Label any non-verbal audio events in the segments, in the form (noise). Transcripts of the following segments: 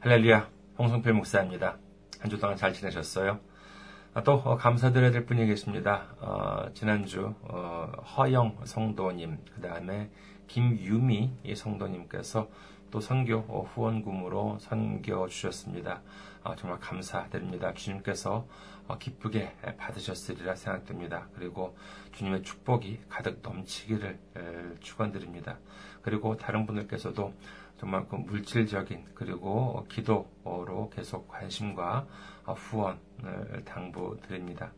할렐루야, 홍성필 목사입니다. 한 주 동안 잘 지내셨어요? 아, 또 어, 감사드려야 될 분이 계십니다. 어, 지난주 어, 허영 성도님, 그 다음에 김유미 성도님께서 또 선교 어, 후원금으로 선교 주셨습니다. 어, 정말 감사드립니다. 주님께서 어, 기쁘게 받으셨으리라 생각됩니다. 그리고 주님의 축복이 가득 넘치기를 축원드립니다. 그리고 다른 분들께서도 정말 그 물질적인 그리고 기도로 계속 관심과 후원을 당부드립니다.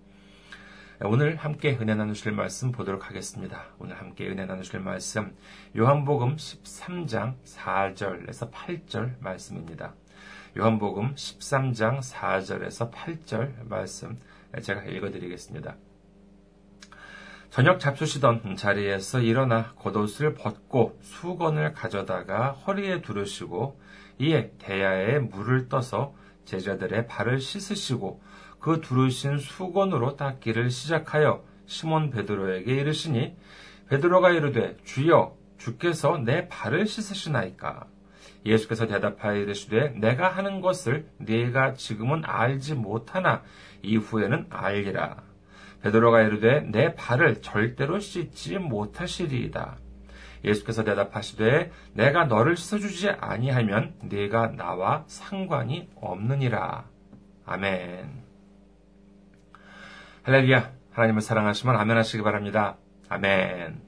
오늘 함께 은혜 나누실 말씀 보도록 하겠습니다. 오늘 함께 은혜 나누실 말씀 요한복음 13장 4절에서 8절 말씀입니다. 요한복음 13장 4절에서 8절 말씀 제가 읽어드리겠습니다. 저녁 잡수시던 자리에서 일어나 겉옷을 벗고 수건을 가져다가 허리에 두르시고 이에 대야에 물을 떠서 제자들의 발을 씻으시고 그 두르신 수건으로 닦기를 시작하여 시몬 베드로에게 이르시니 베드로가 이르되 주여 주께서 내 발을 씻으시나이까? 예수께서 대답하여 이르시되 내가 하는 것을 네가 지금은 알지 못하나 이후에는 알리라 베드로가 이르되 내 발을 절대로 씻지 못하시리이다. 예수께서 대답하시되 내가 너를 씻어주지 아니하면 네가 나와 상관이 없느니라. 아멘. 할렐루야. 하나님을 사랑하시면 아멘 하시기 바랍니다. 아멘.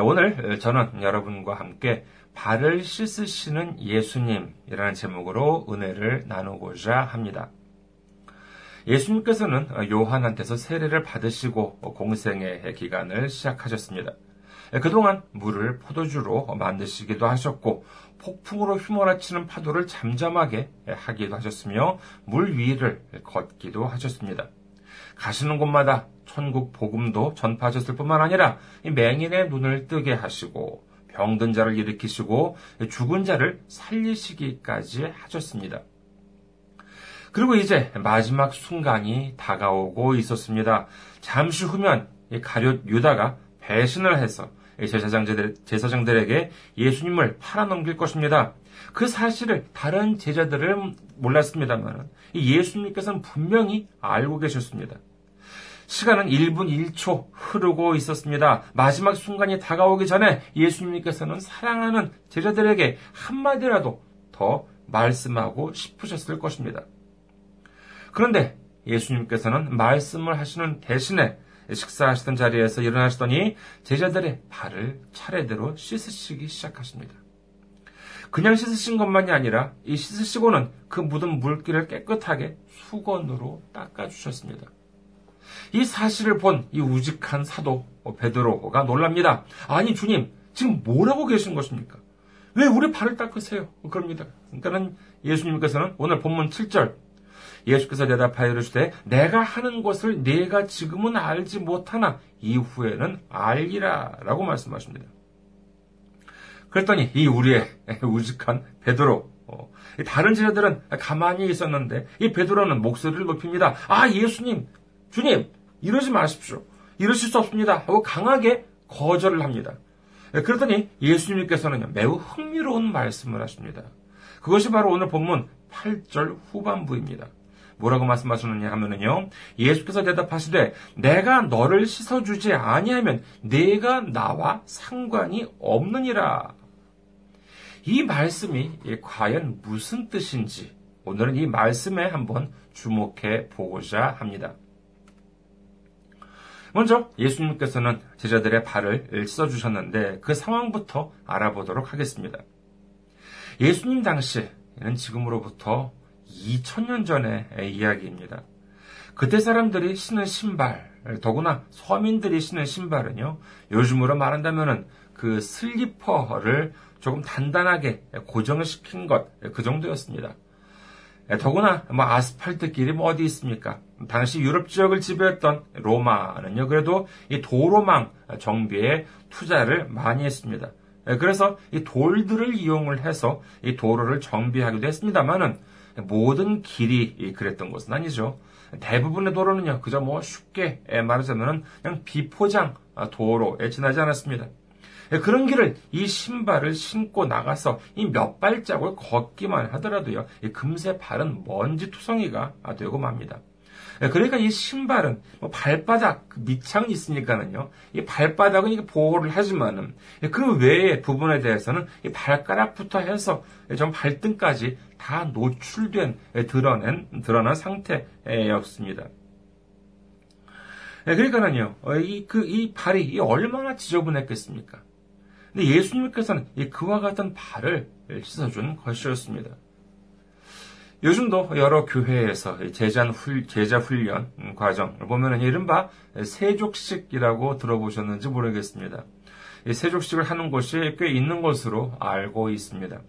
오늘 저는 여러분과 함께 발을 씻으시는 예수님이라는 제목으로 은혜를 나누고자 합니다. 예수님께서는 요한한테서 세례를 받으시고 공생의 기간을 시작하셨습니다. 그동안 물을 포도주로 만드시기도 하셨고 폭풍으로 휘몰아치는 파도를 잠잠하게 하기도 하셨으며 물 위를 걷기도 하셨습니다. 가시는 곳마다 천국 복음도 전파하셨을 뿐만 아니라 맹인의 눈을 뜨게 하시고 병든 자를 일으키시고 죽은 자를 살리시기까지 하셨습니다. 그리고 이제 마지막 순간이 다가오고 있었습니다. 잠시 후면 가룟 유다가 배신을 해서 제사장들, 제사장들에게 예수님을 팔아넘길 것입니다. 그 사실을 다른 제자들은 몰랐습니다만 예수님께서는 분명히 알고 계셨습니다. 시간은 1분 1초 흐르고 있었습니다. 마지막 순간이 다가오기 전에 예수님께서는 사랑하는 제자들에게 한마디라도 더 말씀하고 싶으셨을 것입니다. 그런데 예수님께서는 말씀을 하시는 대신에 식사하시던 자리에서 일어나시더니 제자들의 발을 차례대로 씻으시기 시작하십니다. 그냥 씻으신 것만이 아니라 이 씻으시고는 그 묻은 물기를 깨끗하게 수건으로 닦아주셨습니다. 이 사실을 본 이 우직한 사도 베드로가 놀랍니다. 아니 주님 지금 뭐라고 계신 것입니까? 왜 우리 발을 닦으세요? 그럽니다. 그러니까는 예수님께서는 오늘 본문 7절 예수께서 대답하여 이르시되 내가 하는 것을 네가 지금은 알지 못하나 이후에는 알리라 라고 말씀하십니다. 그랬더니 이 우리의 (laughs) 우직한 베드로 어, 다른 제자들은 가만히 있었는데 이 베드로는 목소리를 높입니다. 아 예수님 주님 이러지 마십시오. 이러실 수 없습니다. 하고 강하게 거절을 합니다. 그랬더니 예수님께서는 매우 흥미로운 말씀을 하십니다. 그것이 바로 오늘 본문 8절 후반부입니다. 뭐라고 말씀하셨느냐 하면은요. 예수께서 대답하시되 내가 너를 씻어 주지 아니하면 내가 나와 상관이 없느니라. 이 말씀이 과연 무슨 뜻인지 오늘은 이 말씀에 한번 주목해 보고자 합니다. 먼저 예수님께서는 제자들의 발을 씻어 주셨는데 그 상황부터 알아보도록 하겠습니다. 예수님 당시에는 지금으로부터 2000년 전의 이야기입니다. 그때 사람들이 신은 신발, 더구나 서민들이 신는 신발은요, 요즘으로 말한다면은 그 슬리퍼를 조금 단단하게 고정을 시킨 것, 그 정도였습니다. 더구나 뭐 아스팔트 길이 뭐 어디 있습니까? 당시 유럽 지역을 지배했던 로마는요, 그래도 이 도로망 정비에 투자를 많이 했습니다. 그래서 이 돌들을 이용을 해서 이 도로를 정비하기도 했습니다만은 모든 길이 그랬던 것은 아니죠. 대부분의 도로는요, 그저 뭐 쉽게 말하자면 그냥 비포장 도로에 지나지 않았습니다. 그런 길을 이 신발을 신고 나가서 이 몇 발자국을 걷기만 하더라도요, 금세 발은 먼지 투성이가 되고 맙니다. 그러니까 이 신발은 뭐 발바닥 그 밑창이 있으니까는요. 이 발바닥은 이게 보호를 하지만은 그 외의 부분에 대해서는 이 발가락부터 해서 좀 발등까지 다 노출된 드러낸 드러난 상태였습니다. 그러니까는요, 이, 그, 이 발이 얼마나 지저분했겠습니까? 근데 예수님께서는 그와 같은 발을 씻어준 것이었습니다. 요즘도 여러 교회에서 제자, 훈련 과정을 보면은 이른바 세족식이라고 들어보셨는지 모르겠습니다. 세족식을 하는 곳이 꽤 있는 것으로 알고 있습니다.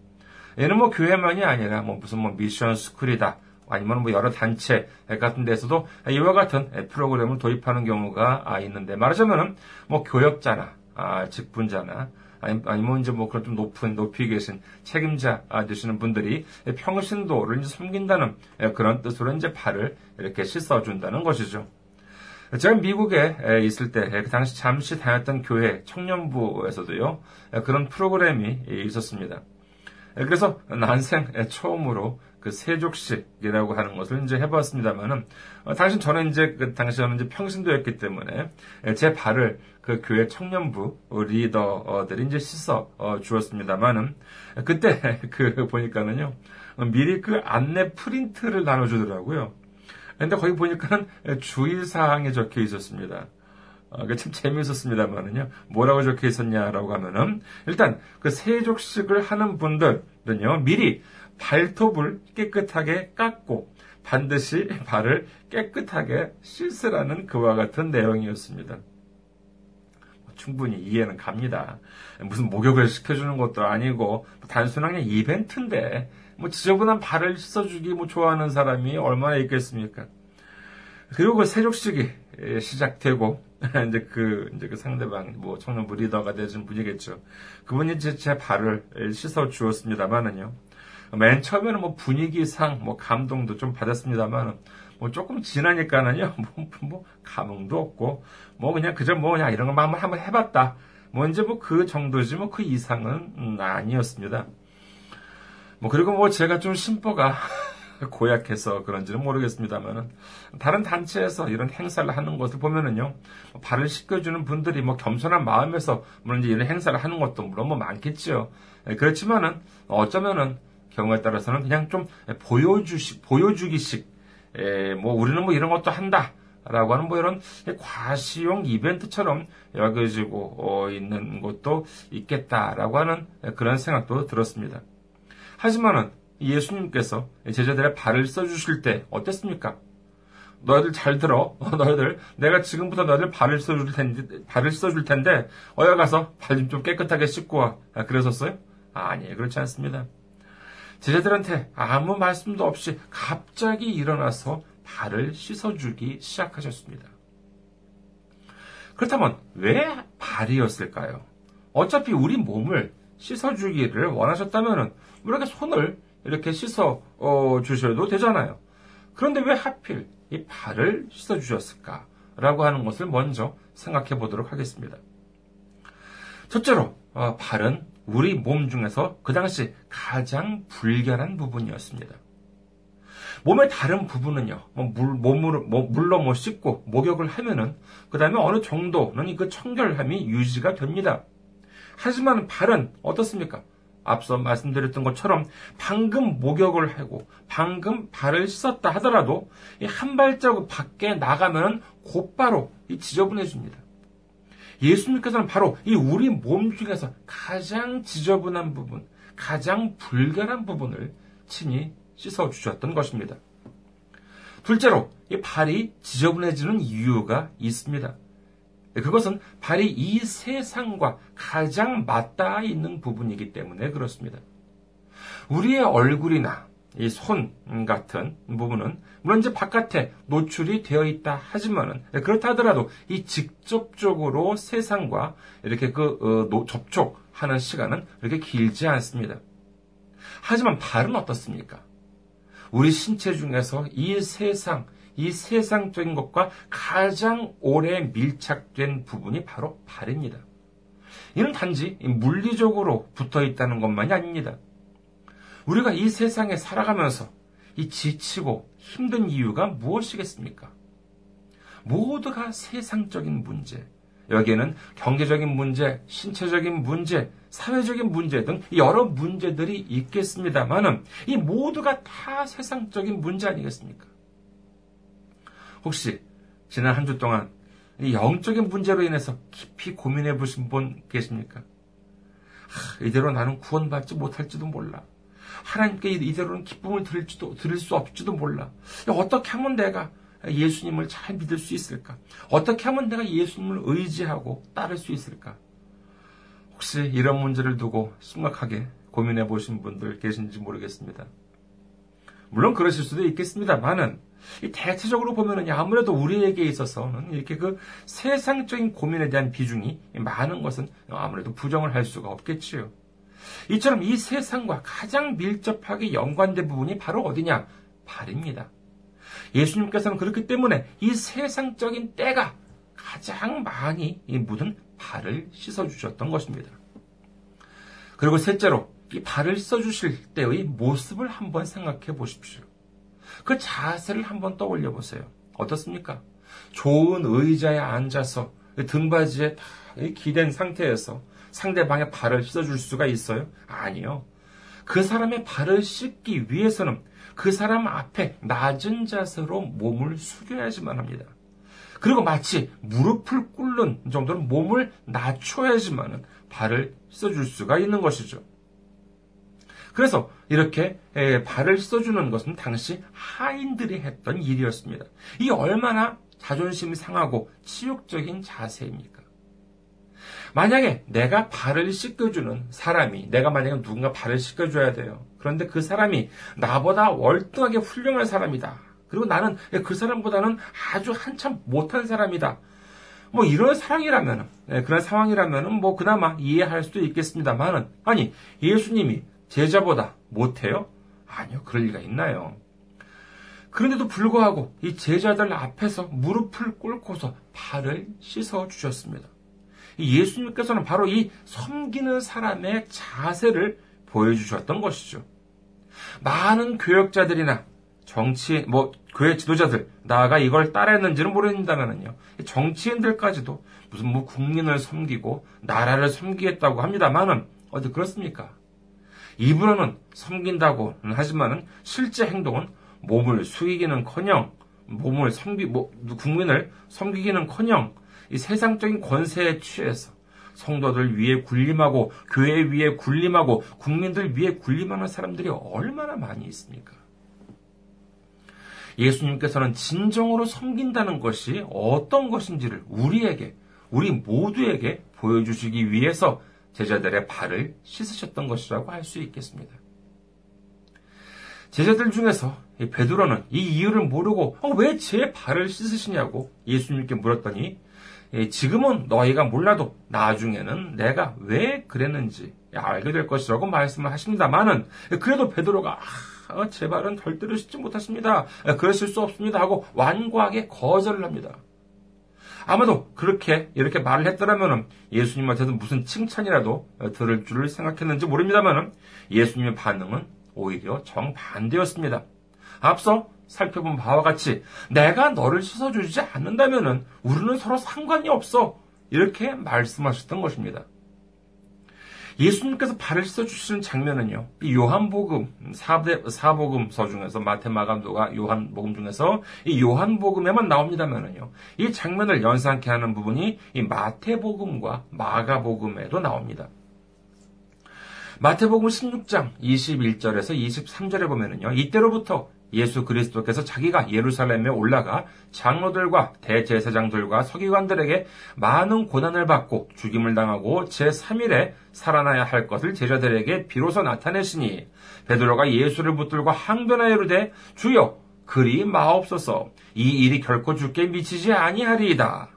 얘는 뭐 교회만이 아니라 뭐 무슨 뭐 미션 스쿨이다. 아니면 뭐 여러 단체 같은 데서도 이와 같은 프로그램을 도입하는 경우가 있는데 말하자면은 뭐 교역자나 아, 직분자나 아니면 이제 뭐 그런 좀 높은 높이 계신 책임자 되시는 분들이 평신도를 이제 섬긴다는 그런 뜻으로 이제 발을 이렇게 씻어준다는 것이죠. 제가 미국에 있을 때, 그 당시 잠시 다녔던 교회 청년부에서도요, 그런 프로그램이 있었습니다. 그래서 난생 처음으로 그 세족식이라고 하는 것을 이제 해봤습니다만은, 어, 당시 저는 이제 그 당시 저는 이제 평신도였기 때문에 제 발을 그 교회 청년부 리더들이 이제 씻어 어, 주었습니다만은 그때 (laughs) 그 보니까는요 미리 그 안내 프린트를 나눠주더라고요. 근데 거기 보니까는 주의사항에 적혀 있었습니다. 어, 참 재미있었습니다만은요. 뭐라고 적혀 있었냐라고 하면은, 일단, 그 세족식을 하는 분들은요, 미리 발톱을 깨끗하게 깎고, 반드시 발을 깨끗하게 씻으라는 그와 같은 내용이었습니다. 충분히 이해는 갑니다. 무슨 목욕을 시켜주는 것도 아니고 단순한 그냥 이벤트인데 뭐 지저분한 발을 씻어주기 뭐 좋아하는 사람이 얼마나 있겠습니까? 그리고 그 세족식이 시작되고 (laughs) 이제 그 이제 그 상대방 뭐 청년부 리더가 되신 분이겠죠. 그분이 이제 제 발을 씻어 주었습니다만은요. 맨 처음에는 뭐 분위기상 뭐 감동도 좀 받았습니다만은 뭐 조금 지나니까는요, (laughs) 뭐, 뭐, 감흥도 없고, 뭐 그냥 그저 뭐 그냥 이런 것만 한번 해봤다. 뭐 이제 뭐 그 정도지 뭐 그 이상은 음, 아니었습니다. 뭐 그리고 뭐 제가 좀 심보가 고약해서 그런지는 모르겠습니다만은 다른 단체에서 이런 행사를 하는 것을 보면은요 발을 씻겨주는 분들이 뭐 겸손한 마음에서 물론 이런 행사를 하는 것도 물론 뭐 많겠죠. 예, 그렇지만은 어쩌면은 경우에 따라서는 그냥 좀 보여주시 보여주기식 에, 뭐 우리는 뭐 이런 것도 한다. 라고 하는 뭐 이런 과시용 이벤트처럼 여겨지고 어, 있는 것도 있겠다라고 하는 그런 생각도 들었습니다. 하지만은 예수님께서 제자들의 발을 써주실 때 어땠습니까? 너희들 잘 들어. (laughs) 너희들 내가 지금부터 너희들 발을 써줄 텐데 발을 써줄 텐데 어여 가서 발 좀 좀 깨끗하게 씻고 와. 아, 그랬었어요? 아니 그렇지 않습니다. 제자들한테 아무 말씀도 없이 갑자기 일어나서 발을 씻어주기 시작하셨습니다. 그렇다면 왜 발이었을까요? 어차피 우리 몸을 씻어주기를 원하셨다면 우리가 손을 이렇게 씻어 어, 주셔도 되잖아요. 그런데 왜 하필 이 발을 씻어 주셨을까? 라고 하는 것을 먼저 생각해 보도록 하겠습니다. 첫째로 어, 발은 우리 몸 중에서 그 당시 가장 불결한 부분이었습니다. 몸의 다른 부분은요, 뭐 물, 몸으로, 뭐, 물로 뭐 씻고 목욕을 하면은, 그 다음에 어느 정도는 그 청결함이 유지가 됩니다. 하지만 발은 어떻습니까? 앞서 말씀드렸던 것처럼 방금 목욕을 하고 방금 발을 씻었다 하더라도 한 발자국 밖에 나가면 곧바로 지저분해집니다. 예수님께서는 바로 이 우리 몸 중에서 가장 지저분한 부분, 가장 불결한 부분을 친히 씻어 주셨던 것입니다. 둘째로 이 발이 지저분해지는 이유가 있습니다. 그것은 발이 이 세상과 가장 맞닿아 있는 부분이기 때문에 그렇습니다. 우리의 얼굴이나 이 손 같은 부분은 물론 이제 바깥에 노출이 되어 있다 하지만은 그렇다 하더라도 이 직접적으로 세상과 이렇게 그 어, 접촉하는 시간은 그렇게 길지 않습니다. 하지만 발은 어떻습니까? 우리 신체 중에서 이 세상, 이 세상적인 것과 가장 오래 밀착된 부분이 바로 발입니다. 이는 단지 물리적으로 붙어 있다는 것만이 아닙니다. 우리가 이 세상에 살아가면서 이 지치고 힘든 이유가 무엇이겠습니까? 모두가 세상적인 문제, 여기에는 경제적인 문제, 신체적인 문제, 사회적인 문제 등 여러 문제들이 있겠습니다만은 이 모두가 다 세상적인 문제 아니겠습니까? 혹시 지난 한 주 동안 영적인 문제로 인해서 깊이 고민해 보신 분 계십니까? 하, 이대로 나는 구원받지 못할지도 몰라. 하나님께 이대로는 기쁨을 드릴지도, 드릴 수 없지도 몰라. 어떻게 하면 내가 예수님을 잘 믿을 수 있을까? 어떻게 하면 내가 예수님을 의지하고 따를 수 있을까? 혹시 이런 문제를 두고 심각하게 고민해 보신 분들 계신지 모르겠습니다. 물론 그러실 수도 있겠습니다만은 대체적으로 보면은 아무래도 우리에게 있어서는 이렇게 그 세상적인 고민에 대한 비중이 많은 것은 아무래도 부정을 할 수가 없겠지요. 이처럼 이 세상과 가장 밀접하게 연관된 부분이 바로 어디냐? 발입니다. 예수님께서는 그렇기 때문에 이 세상적인 때가 가장 많이 묻은 발을 씻어주셨던 것입니다. 그리고 셋째로 이 발을 씻어주실 때의 모습을 한번 생각해 보십시오. 그 자세를 한번 떠올려 보세요. 어떻습니까? 좋은 의자에 앉아서 등받이에 다 기댄 상태에서 상대방의 발을 씻어줄 수가 있어요? 아니요. 그 사람의 발을 씻기 위해서는 그 사람 앞에 낮은 자세로 몸을 숙여야지만 합니다. 그리고 마치 무릎을 꿇는 정도로 몸을 낮춰야지만 발을 씻어줄 수가 있는 것이죠. 그래서 이렇게 발을 씻어주는 것은 당시 하인들이 했던 일이었습니다. 이 얼마나 자존심이 상하고 치욕적인 자세입니까? 만약에 내가 발을 씻겨주는 사람이, 내가 만약에 누군가 발을 씻겨줘야 돼요. 그런데 그 사람이 나보다 월등하게 훌륭한 사람이다. 그리고 나는 그 사람보다는 아주 한참 못한 사람이다. 뭐 이런 상황이라면, 네, 그런 상황이라면 뭐 그나마 이해할 수도 있겠습니다만은, 아니, 예수님이 제자보다 못해요? 아니요, 그럴 리가 있나요? 그런데도 불구하고 이 제자들 앞에서 무릎을 꿇고서 발을 씻어 주셨습니다. 예수님께서는 바로 이 섬기는 사람의 자세를 보여주셨던 것이죠. 많은 교역자들이나 정치, 뭐, 교회 지도자들, 나아가 이걸 따라했는지는 모르겠다면요. 정치인들까지도 무슨 뭐 국민을 섬기고 나라를 섬기겠다고 합니다만은, 어디 그렇습니까? 입으로는 섬긴다고 하지만은 실제 행동은 몸을 숙이기는 커녕, 몸을 섬기, 뭐, 국민을 섬기기는 커녕, 이 세상적인 권세에 취해서 성도들 위에 군림하고 교회 위에 군림하고 국민들 위에 군림하는 사람들이 얼마나 많이 있습니까? 예수님께서는 진정으로 섬긴다는 것이 어떤 것인지를 우리에게, 우리 모두에게 보여주시기 위해서 제자들의 발을 씻으셨던 것이라고 할 수 있겠습니다. 제자들 중에서 베드로는 이 이유를 모르고 어, 왜 제 발을 씻으시냐고 예수님께 물었더니 예, 지금은 너희가 몰라도 나중에는 내가 왜 그랬는지 알게 될 것이라고 말씀을 하십니다만은 그래도 베드로가 아, 어, 제 발은 절대로 씻지 못하십니다. 예, 그러실 수 없습니다 하고 완고하게 거절을 합니다. 아마도 그렇게 이렇게 말을 했더라면 예수님한테도 무슨 칭찬이라도 들을 줄을 생각했는지 모릅니다만 예수님의 반응은 오히려 정반대였습니다. 앞서 살펴본 바와 같이 내가 너를 씻어주지 않는다면 우리는 서로 상관이 없어. 이렇게 말씀하셨던 것입니다. 예수님께서 발을 씻어주시는 장면은요, 이 요한복음, 사복음서 중에서 마테, 마감도가 요한복음 중에서 이 요한복음에만 나옵니다면은요, 이 장면을 연상케 하는 부분이 이 마태복음과 마가복음에도 나옵니다. 마태복음 16장 21절에서 23절에 보면은요, 이때로부터 예수 그리스도께서 자기가 예루살렘에 올라가 장로들과 대제사장들과 서기관들에게 많은 고난을 받고 죽임을 당하고 제3일에 살아나야 할 것을 제자들에게 비로소 나타내시니 베드로가 예수를 붙들고 항변하여 이르되 주여 그리 마옵소서 이 일이 결코 죽게 미치지 아니하리이다.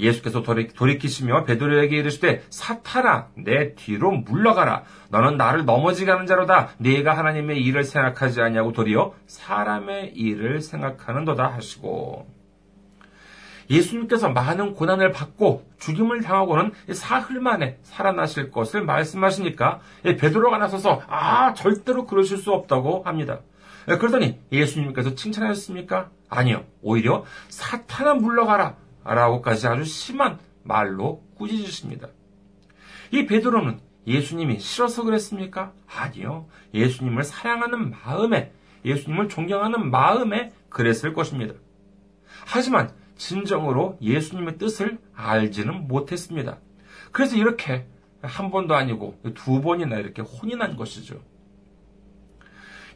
예수께서 돌이키시며 베드로에게 이르시되 사탄아 내 뒤로 물러가라 너는 나를 넘어지게 하는 자로다 네가 하나님의 일을 생각하지 아니하고 도리어 사람의 일을 생각하는도다 하시고 예수님께서 많은 고난을 받고 죽임을 당하고는 사흘 만에 살아나실 것을 말씀하시니까 베드로가 나서서 아 절대로 그러실 수 없다고 합니다. 그러더니 예수님께서 칭찬하셨습니까? 아니요. 오히려 사탄아 물러가라 라고까지 아주 심한 말로 꾸짖으십니다. 이 베드로는 예수님이 싫어서 그랬습니까? 아니요. 예수님을 사랑하는 마음에, 예수님을 존경하는 마음에 그랬을 것입니다. 하지만 진정으로 예수님의 뜻을 알지는 못했습니다. 그래서 이렇게 한 번도 아니고 두 번이나 이렇게 혼이 난 것이죠.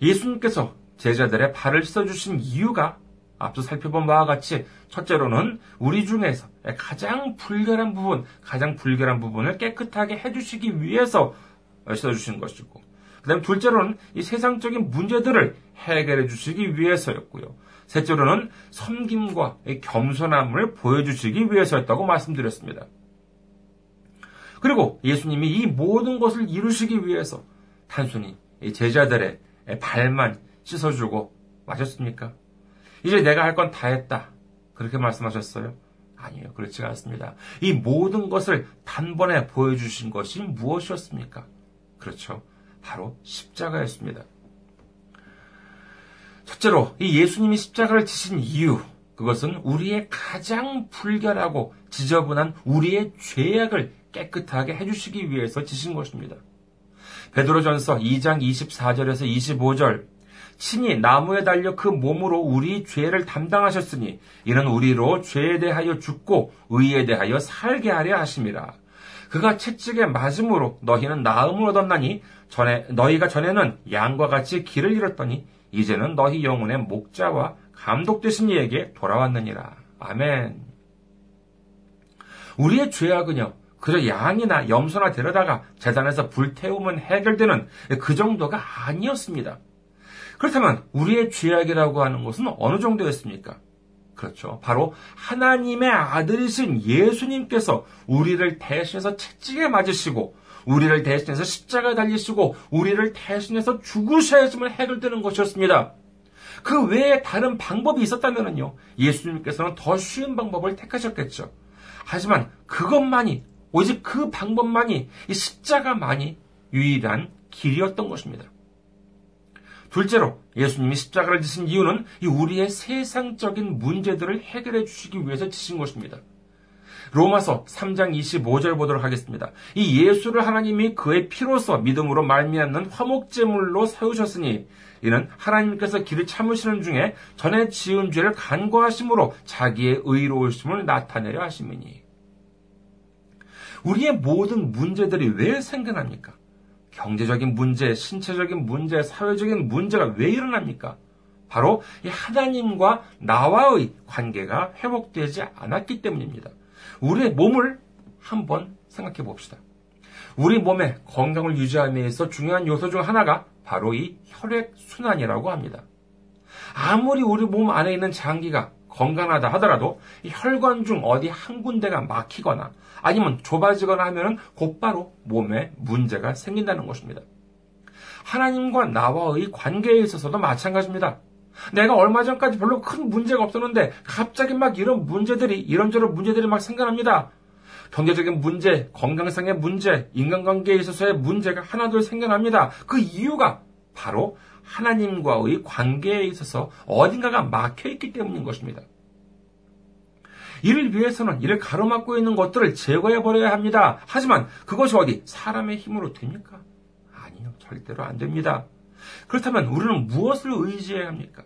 예수님께서 제자들의 발을 씻어주신 이유가 앞서 살펴본 바와 같이 첫째로는 우리 중에서 가장 불결한 부분, 가장 불결한 부분을 깨끗하게 해주시기 위해서 씻어주신 것이고, 그 다음 둘째로는 이 세상적인 문제들을 해결해 주시기 위해서였고요. 셋째로는 섬김과 겸손함을 보여주시기 위해서였다고 말씀드렸습니다. 그리고 예수님이 이 모든 것을 이루시기 위해서 단순히 제자들의 발만 씻어주고 마셨습니까? 이제 내가 할 건 다 했다. 그렇게 말씀하셨어요? 아니요. 그렇지 않습니다. 이 모든 것을 단번에 보여주신 것이 무엇이었습니까? 그렇죠. 바로 십자가였습니다. 첫째로, 이 예수님이 십자가를 지신 이유, 그것은 우리의 가장 불결하고 지저분한 우리의 죄악을 깨끗하게 해주시기 위해서 지신 것입니다. 베드로전서 2장 24절에서 25절 친히 나무에 달려 그 몸으로 우리 죄를 담당하셨으니 이는 우리로 죄에 대하여 죽고 의에 대하여 살게 하려 하심이라. 그가 채찍에 맞음으로 너희는 나음을 얻었나니 전에 너희가 전에는 양과 같이 길을 잃었더니 이제는 너희 영혼의 목자와 감독 되신 이에게 돌아왔느니라. 아멘. 우리의 죄악은요. 그저 양이나 염소나 데려다가 재단에서 불태우면 해결되는 그 정도가 아니었습니다. 그렇다면 우리의 죄악이라고 하는 것은 어느 정도였습니까? 그렇죠. 바로 하나님의 아들이신 예수님께서 우리를 대신해서 채찍에 맞으시고 우리를 대신해서 십자가에 달리시고 우리를 대신해서 죽으셔야 했음을 해결되는 것이었습니다. 그 외에 다른 방법이 있었다면요. 예수님께서는 더 쉬운 방법을 택하셨겠죠. 하지만 그것만이 오직 그 방법만이 이 십자가만이 유일한 길이었던 것입니다. 둘째로 예수님이 십자가를 지신 이유는 우리의 세상적인 문제들을 해결해 주시기 위해서 지신 것입니다. 로마서 3장 25절 보도록 하겠습니다. 이 예수를 하나님이 그의 피로서 믿음으로 말미암는 화목제물로 세우셨으니 이는 하나님께서 길을 참으시는 중에 전에 지은 죄를 간과하심으로 자기의 의로우심을 나타내려 하심이니 우리의 모든 문제들이 왜 생겨납니까? 경제적인 문제, 신체적인 문제, 사회적인 문제가 왜 일어납니까? 바로 이 하나님과 나와의 관계가 회복되지 않았기 때문입니다. 우리의 몸을 한번 생각해 봅시다. 우리 몸의 건강을 유지하기 위해서 중요한 요소 중 하나가 바로 이 혈액순환이라고 합니다. 아무리 우리 몸 안에 있는 장기가 건강하다 하더라도 혈관 중 어디 한 군데가 막히거나 아니면 좁아지거나 하면 곧바로 몸에 문제가 생긴다는 것입니다. 하나님과 나와의 관계에 있어서도 마찬가지입니다. 내가 얼마 전까지 별로 큰 문제가 없었는데 갑자기 막 이런 문제들이 이런저런 문제들이 막 생겨납니다. 경제적인 문제, 건강상의 문제, 인간관계에 있어서의 문제가 하나둘 생겨납니다. 그 이유가 바로 하나님과의 관계에 있어서 어딘가가 막혀 있기 때문인 것입니다. 이를 위해서는 이를 가로막고 있는 것들을 제거해 버려야 합니다. 하지만 그것이 어디 사람의 힘으로 됩니까? 아니요, 절대로 안 됩니다. 그렇다면 우리는 무엇을 의지해야 합니까?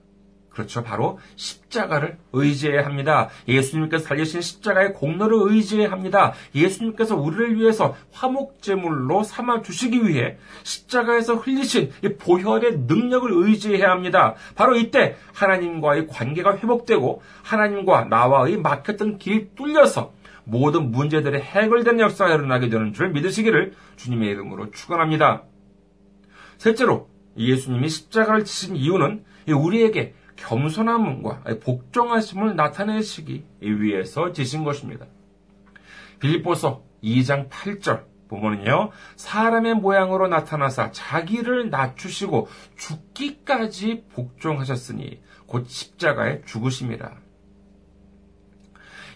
그렇죠. 바로 십자가를 의지해야 합니다. 예수님께서 달리신 십자가의 공로를 의지해야 합니다. 예수님께서 우리를 위해서 화목제물로 삼아 주시기 위해 십자가에서 흘리신 보혈의 능력을 의지해야 합니다. 바로 이때 하나님과의 관계가 회복되고 하나님과 나와의 막혔던 길이 뚫려서 모든 문제들이 해결되는 역사가 일어나게 되는 줄 믿으시기를 주님의 이름으로 축원합니다. 셋째로 예수님이 십자가를 지신 이유는 우리에게 겸손함과 복종하심을 나타내시기 위해서 지신 것입니다. 빌립보서 2장 8절 보면요. 사람의 모양으로 나타나사 자기를 낮추시고 죽기까지 복종하셨으니 곧 십자가에 죽으심이라.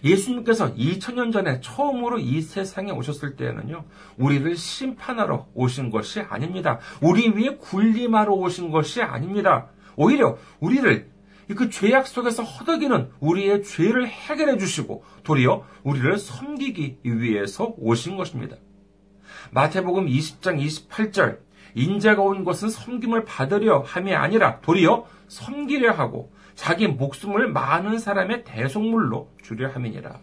예수님께서 2000년 전에 처음으로 이 세상에 오셨을 때에는요, 우리를 심판하러 오신 것이 아닙니다. 우리 위에 군림하러 오신 것이 아닙니다. 오히려 우리를 그 죄악 속에서 허덕이는 우리의 죄를 해결해 주시고 도리어 우리를 섬기기 위해서 오신 것입니다. 마태복음 20장 28절 인자가 온 것은 섬김을 받으려 함이 아니라 도리어 섬기려 하고 자기 목숨을 많은 사람의 대속물로 주려 함이니라.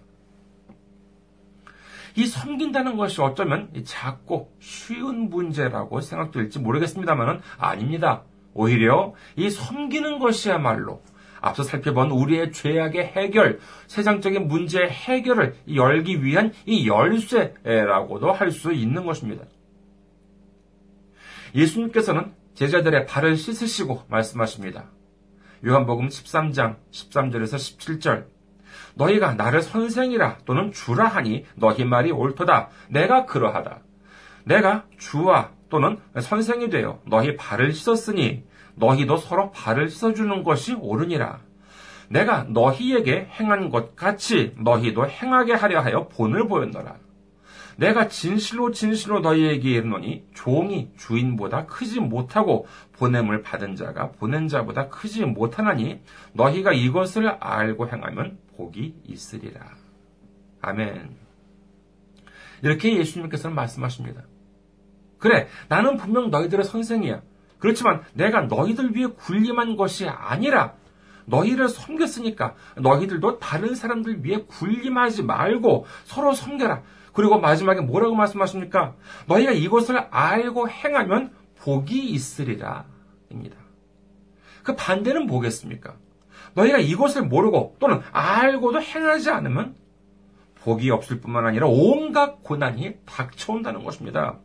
이 섬긴다는 것이 어쩌면 작고 쉬운 문제라고 생각될지 모르겠습니다만 아닙니다. 오히려 이 섬기는 것이야말로 앞서 살펴본 우리의 죄악의 해결, 세상적인 문제의 해결을 열기 위한 이 열쇠라고도 할 수 있는 것입니다. 예수님께서는 제자들의 발을 씻으시고 말씀하십니다. 요한복음 13장 13절에서 17절 너희가 나를 선생이라 또는 주라 하니 너희 말이 옳도다. 내가 그러하다. 내가 주와 또는 선생이 되어 너희 발을 씻었으니 너희도 서로 발을 씻어주는 것이 옳으니라. 내가 너희에게 행한 것 같이 너희도 행하게 하려 하여 본을 보였노라. 내가 진실로 진실로 너희에게 이르노니 종이 주인보다 크지 못하고 보냄을 받은 자가 보낸 자보다 크지 못하나니 너희가 이것을 알고 행하면 복이 있으리라. 아멘. 이렇게 예수님께서는 말씀하십니다. 그래, 나는 분명 너희들의 선생이야. 그렇지만 내가 너희들 위해 군림한 것이 아니라 너희를 섬겼으니까 너희들도 다른 사람들 위해 군림하지 말고 서로 섬겨라. 그리고 마지막에 뭐라고 말씀하십니까? 너희가 이것을 알고 행하면 복이 있으리라. 입니다. 그 반대는 뭐겠습니까? 너희가 이것을 모르고 또는 알고도 행하지 않으면 복이 없을 뿐만 아니라 온갖 고난이 닥쳐온다는 것입니다.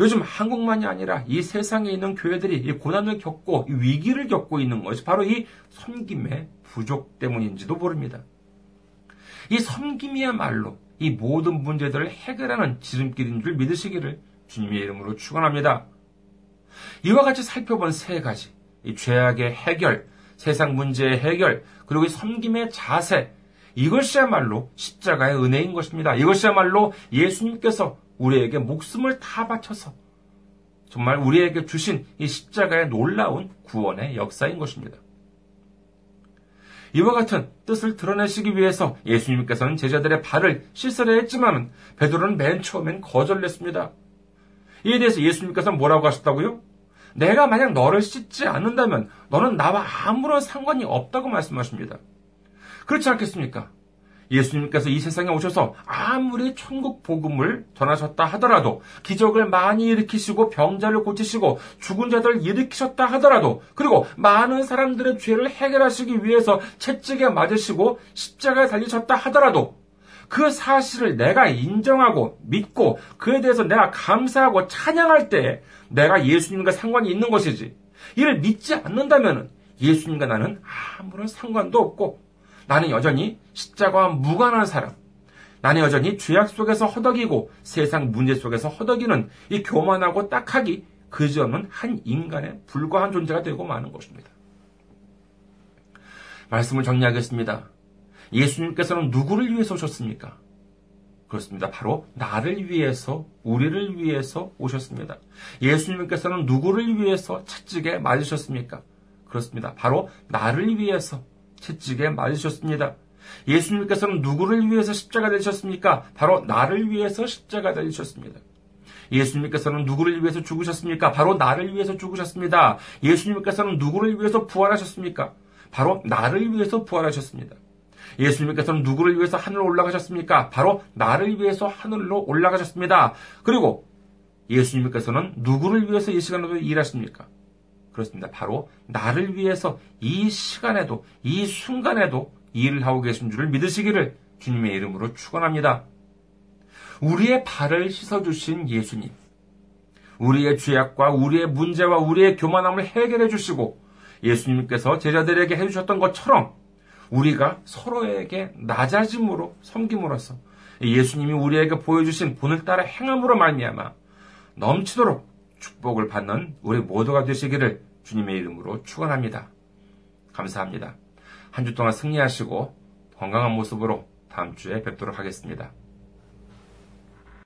요즘 한국만이 아니라 이 세상에 있는 교회들이 이 고난을 겪고 이 위기를 겪고 있는 것이 바로 이 섬김의 부족 때문인지도 모릅니다. 이 섬김이야말로 이 모든 문제들을 해결하는 지름길인 줄 믿으시기를 주님의 이름으로 축원합니다. 이와 같이 살펴본 세 가지, 이 죄악의 해결, 세상 문제의 해결, 그리고 이 섬김의 자세, 이것이야말로 십자가의 은혜인 것입니다. 이것이야말로 예수님께서 우리에게 목숨을 다 바쳐서 정말 우리에게 주신 이 십자가의 놀라운 구원의 역사인 것입니다. 이와 같은 뜻을 드러내시기 위해서 예수님께서는 제자들의 발을 씻으려 했지만 베드로는 맨 처음엔 거절했습니다. 이에 대해서 예수님께서는 뭐라고 하셨다고요? 내가 만약 너를 씻지 않는다면 너는 나와 아무런 상관이 없다고 말씀하십니다. 그렇지 않겠습니까? 예수님께서 이 세상에 오셔서 아무리 천국 복음을 전하셨다 하더라도 기적을 많이 일으키시고 병자를 고치시고 죽은 자들을 일으키셨다 하더라도 그리고 많은 사람들의 죄를 해결하시기 위해서 채찍에 맞으시고 십자가에 달리셨다 하더라도 그 사실을 내가 인정하고 믿고 그에 대해서 내가 감사하고 찬양할 때 내가 예수님과 상관이 있는 것이지. 이를 믿지 않는다면 예수님과 나는 아무런 상관도 없고 나는 여전히 십자가와 무관한 사람. 나는 여전히 죄악 속에서 허덕이고 세상 문제 속에서 허덕이는 이 교만하고 딱하기 그지없는 한 인간에 불과한 존재가 되고 마는 것입니다. 말씀을 정리하겠습니다. 예수님께서는 누구를 위해서 오셨습니까? 그렇습니다. 바로 나를 위해서, 우리를 위해서 오셨습니다. 예수님께서는 누구를 위해서 채찍에 맞으셨습니까? 그렇습니다. 바로 나를 위해서 채찍에 맞으셨습니다. 예수님께서는 누구를 위해서 십자가 되셨습니까? 바로 나를 위해서 십자가 되셨습니다. 예수님께서는 누구를 위해서 죽으셨습니까? 바로 나를 위해서 죽으셨습니다. 예수님께서는 누구를 위해서 부활하셨습니까? 바로 나를 위해서 부활하셨습니다. 예수님께서는 누구를 위해서 하늘로 올라가셨습니까? 바로 나를 위해서 하늘로 올라가셨습니다. 그리고 예수님께서는 누구를 위해서 이 시간에도 일하십니까? 그렇습니다. 바로 나를 위해서 이 시간에도 이 순간에도 일을 하고 계신 줄을 믿으시기를 주님의 이름으로 축원합니다. 우리의 발을 씻어 주신 예수님, 우리의 죄악과 우리의 문제와 우리의 교만함을 해결해 주시고 예수님께서 제자들에게 해 주셨던 것처럼 우리가 서로에게 낮아짐으로 섬김으로써 예수님이 우리에게 보여주신 본을 따라 행함으로 말미암아 넘치도록 축복을 받는 우리 모두가 되시기를 주님의 이름으로 축원합니다. 감사합니다. 한 주 동안 승리하시고 건강한 모습으로 다음 주에 뵙도록 하겠습니다.